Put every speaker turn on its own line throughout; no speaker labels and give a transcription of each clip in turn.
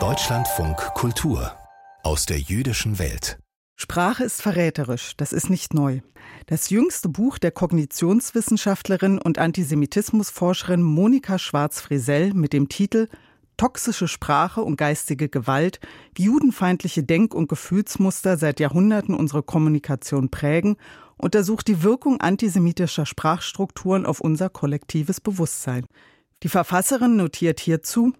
Deutschlandfunk Kultur aus der jüdischen Welt.
Sprache ist verräterisch, das ist nicht neu. Das jüngste Buch der Kognitionswissenschaftlerin und Antisemitismusforscherin Monika Schwarz-Frisell mit dem Titel Toxische Sprache und geistige Gewalt, wie judenfeindliche Denk- und Gefühlsmuster seit Jahrhunderten unsere Kommunikation prägen, untersucht die Wirkung antisemitischer Sprachstrukturen auf unser kollektives Bewusstsein. Die Verfasserin notiert hierzu,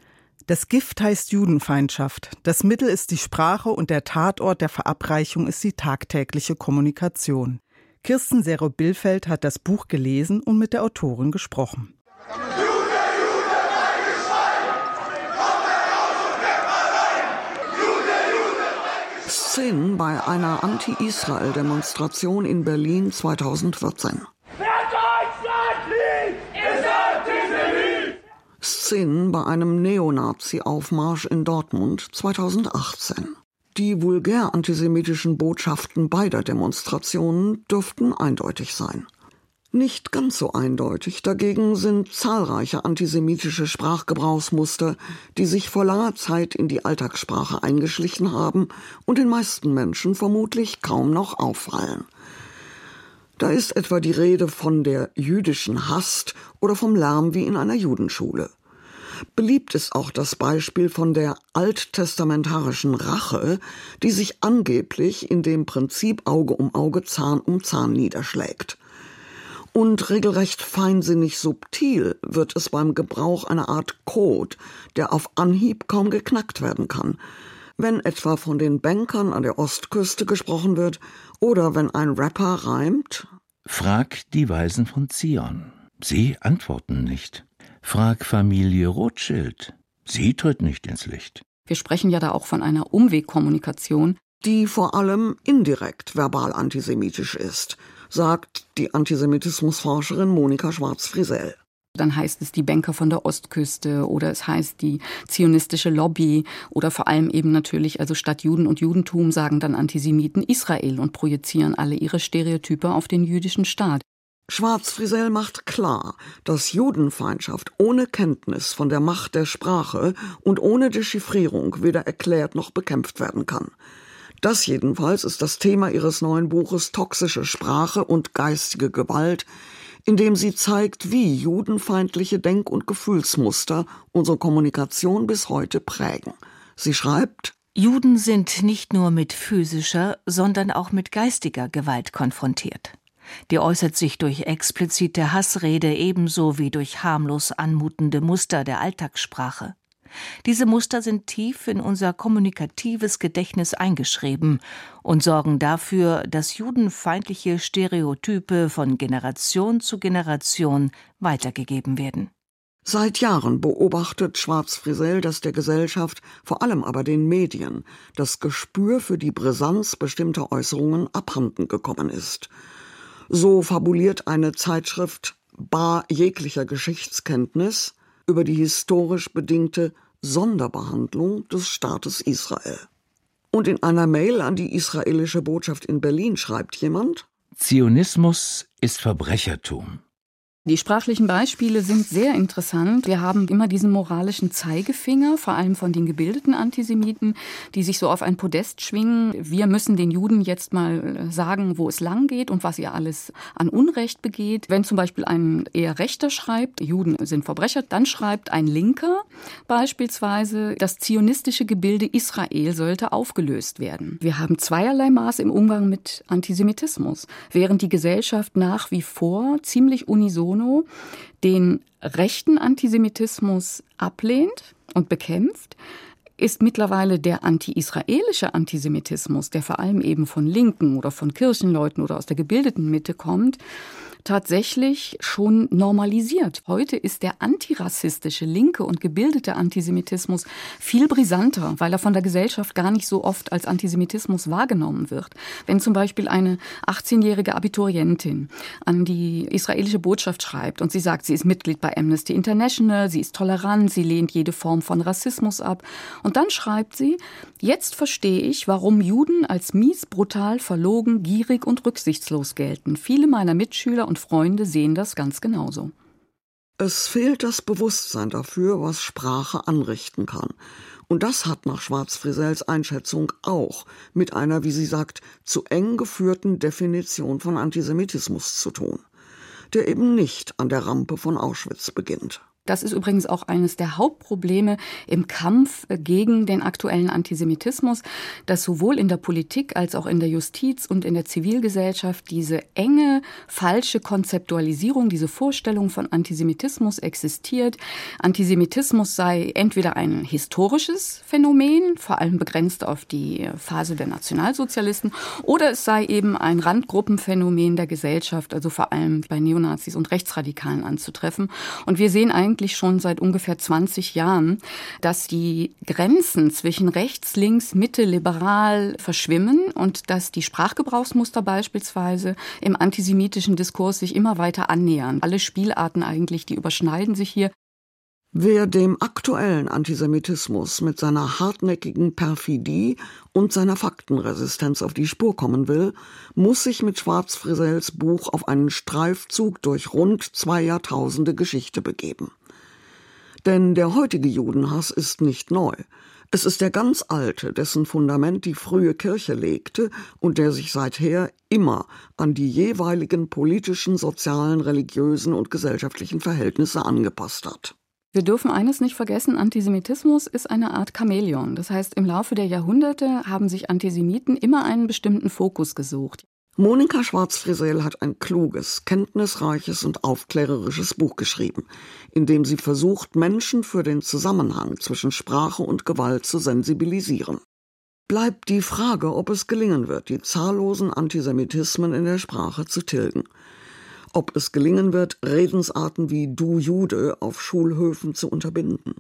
das Gift heißt Judenfeindschaft. Das Mittel ist die Sprache und der Tatort der Verabreichung ist die tagtägliche Kommunikation. Kirsten Sero-Billfeld hat das Buch gelesen und mit der Autorin gesprochen.
Szenen bei einer Anti-Israel-Demonstration in Berlin 2014. Szenen bei einem Neonazi-Aufmarsch in Dortmund 2018. Die vulgär antisemitischen Botschaften beider Demonstrationen dürften eindeutig sein. Nicht ganz so eindeutig dagegen sind zahlreiche antisemitische Sprachgebrauchsmuster, die sich vor langer Zeit in die Alltagssprache eingeschlichen haben und den meisten Menschen vermutlich kaum noch auffallen. Da ist etwa die Rede von der jüdischen Hast oder vom Lärm wie in einer Judenschule. Beliebt ist auch das Beispiel von der alttestamentarischen Rache, die sich angeblich in dem Prinzip Auge um Auge, Zahn um Zahn niederschlägt. Und regelrecht feinsinnig subtil wird es beim Gebrauch einer Art Code, der auf Anhieb kaum geknackt werden kann, wenn etwa von den Bankern an der Ostküste gesprochen wird oder wenn ein Rapper reimt.
Frag die Weisen von Zion. Sie antworten nicht. Frag Familie Rothschild. Sie tritt nicht ins Licht.
Wir sprechen ja da auch von einer Umwegkommunikation,
die vor allem indirekt verbal antisemitisch ist, sagt die Antisemitismusforscherin Monika Schwarz-Frisell.
Dann heißt es die Banker von der Ostküste oder es heißt die zionistische Lobby oder vor allem eben natürlich, also statt Juden und Judentum sagen dann Antisemiten Israel und projizieren alle ihre Stereotype auf den jüdischen Staat.
Schwarz-Frisell macht klar, dass Judenfeindschaft ohne Kenntnis von der Macht der Sprache und ohne Dechiffrierung weder erklärt noch bekämpft werden kann. Das jedenfalls ist das Thema ihres neuen Buches Toxische Sprache und geistige Gewalt, in dem sie zeigt, wie judenfeindliche Denk- und Gefühlsmuster unsere Kommunikation bis heute prägen. Sie schreibt
Juden sind nicht nur mit physischer, sondern auch mit geistiger Gewalt konfrontiert. Die äußert sich durch explizite Hassrede ebenso wie durch harmlos anmutende Muster der Alltagssprache. Diese Muster sind tief in unser kommunikatives Gedächtnis eingeschrieben und sorgen dafür, dass judenfeindliche Stereotype von Generation zu Generation weitergegeben werden.
Seit Jahren beobachtet Schwarz-Frisell, dass der Gesellschaft, vor allem aber den Medien, das Gespür für die Brisanz bestimmter Äußerungen abhanden gekommen ist. So fabuliert eine Zeitschrift bar jeglicher Geschichtskenntnis über die historisch bedingte Sonderbehandlung des Staates Israel. Und in einer Mail an die israelische Botschaft in Berlin schreibt jemand
Zionismus ist Verbrechertum.
Die sprachlichen Beispiele sind sehr interessant. Wir haben immer diesen moralischen Zeigefinger, vor allem von den gebildeten Antisemiten, die sich so auf ein Podest schwingen. Wir müssen den Juden jetzt mal sagen, wo es lang geht und was ihr alles an Unrecht begeht. Wenn zum Beispiel ein eher Rechter schreibt, Juden sind Verbrecher, dann schreibt ein Linker beispielsweise, das zionistische Gebilde Israel sollte aufgelöst werden. Wir haben zweierlei Maß im Umgang mit Antisemitismus. Während die Gesellschaft nach wie vor ziemlich unison Bono den rechten Antisemitismus ablehnt und bekämpft, ist mittlerweile der anti-israelische Antisemitismus, der vor allem eben von Linken oder von Kirchenleuten oder aus der gebildeten Mitte kommt, tatsächlich schon normalisiert. Heute ist der antirassistische, linke und gebildete Antisemitismus viel brisanter, weil er von der Gesellschaft gar nicht so oft als Antisemitismus wahrgenommen wird. Wenn zum Beispiel eine 18-jährige Abiturientin an die israelische Botschaft schreibt und sie sagt, sie ist Mitglied bei Amnesty International, sie ist tolerant, sie lehnt jede Form von Rassismus ab. Und dann schreibt sie, jetzt verstehe ich, warum Juden als mies, brutal, verlogen, gierig und rücksichtslos gelten. Viele meiner Mitschüler und Freunde sehen das ganz genauso.
Es fehlt das Bewusstsein dafür, was Sprache anrichten kann. Und das hat nach Schwarz-Frisels Einschätzung auch mit einer, wie sie sagt, zu eng geführten Definition von Antisemitismus zu tun, der eben nicht an der Rampe von Auschwitz beginnt.
Das ist übrigens auch eines der Hauptprobleme im Kampf gegen den aktuellen Antisemitismus, dass sowohl in der Politik als auch in der Justiz und in der Zivilgesellschaft diese enge, falsche Konzeptualisierung, diese Vorstellung von Antisemitismus existiert. Antisemitismus sei entweder ein historisches Phänomen, vor allem begrenzt auf die Phase der Nationalsozialisten, oder es sei eben ein Randgruppenphänomen der Gesellschaft, also vor allem bei Neonazis und Rechtsradikalen anzutreffen. Und wir sehen eigentlich eigentlich schon seit ungefähr 20 Jahren, dass die Grenzen zwischen rechts, links, Mitte, liberal verschwimmen und dass die Sprachgebrauchsmuster beispielsweise im antisemitischen Diskurs sich immer weiter annähern. Alle Spielarten eigentlich, die überschneiden sich hier.
Wer dem aktuellen Antisemitismus mit seiner hartnäckigen Perfidie und seiner Faktenresistenz auf die Spur kommen will, muss sich mit Schwarz-Frisels Buch auf einen Streifzug durch rund zwei Jahrtausende Geschichte begeben. Denn der heutige Judenhass ist nicht neu. Es ist der ganz alte, dessen Fundament die frühe Kirche legte und der sich seither immer an die jeweiligen politischen, sozialen, religiösen und gesellschaftlichen Verhältnisse angepasst hat.
Wir dürfen eines nicht vergessen, Antisemitismus ist eine Art Chamäleon. Das heißt, im Laufe der Jahrhunderte haben sich Antisemiten immer einen bestimmten Fokus gesucht.
Monika Schwarz-Frisel hat ein kluges, kenntnisreiches und aufklärerisches Buch geschrieben, in dem sie versucht, Menschen für den Zusammenhang zwischen Sprache und Gewalt zu sensibilisieren. Bleibt die Frage, ob es gelingen wird, die zahllosen Antisemitismen in der Sprache zu tilgen. Ob es gelingen wird, Redensarten wie Du Jude auf Schulhöfen zu unterbinden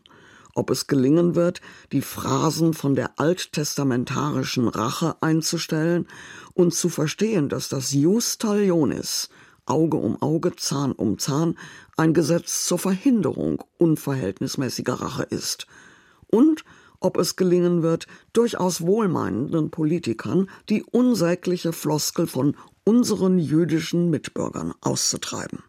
ob es gelingen wird, die Phrasen von der alttestamentarischen Rache einzustellen und zu verstehen, dass das Jus talionis, Auge um Auge, Zahn um Zahn, ein Gesetz zur Verhinderung unverhältnismäßiger Rache ist. Und ob es gelingen wird, durchaus wohlmeinenden Politikern die unsägliche Floskel von unseren jüdischen Mitbürgern auszutreiben.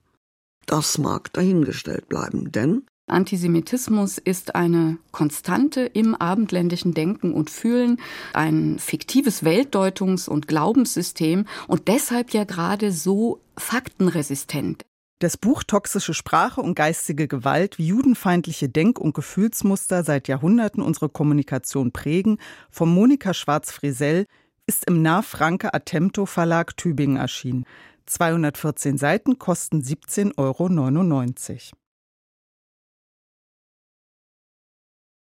Das mag dahingestellt bleiben, denn
Antisemitismus ist eine Konstante im abendländischen Denken und Fühlen, ein fiktives Weltdeutungs- und Glaubenssystem und deshalb ja gerade so faktenresistent.
Das Buch Toxische Sprache und geistige Gewalt, wie judenfeindliche Denk- und Gefühlsmuster seit Jahrhunderten unsere Kommunikation prägen, von Monika Schwarz-Frisell, ist im Nah-Franke Attempto Verlag Tübingen erschienen. 214 Seiten kosten 17,99 Euro.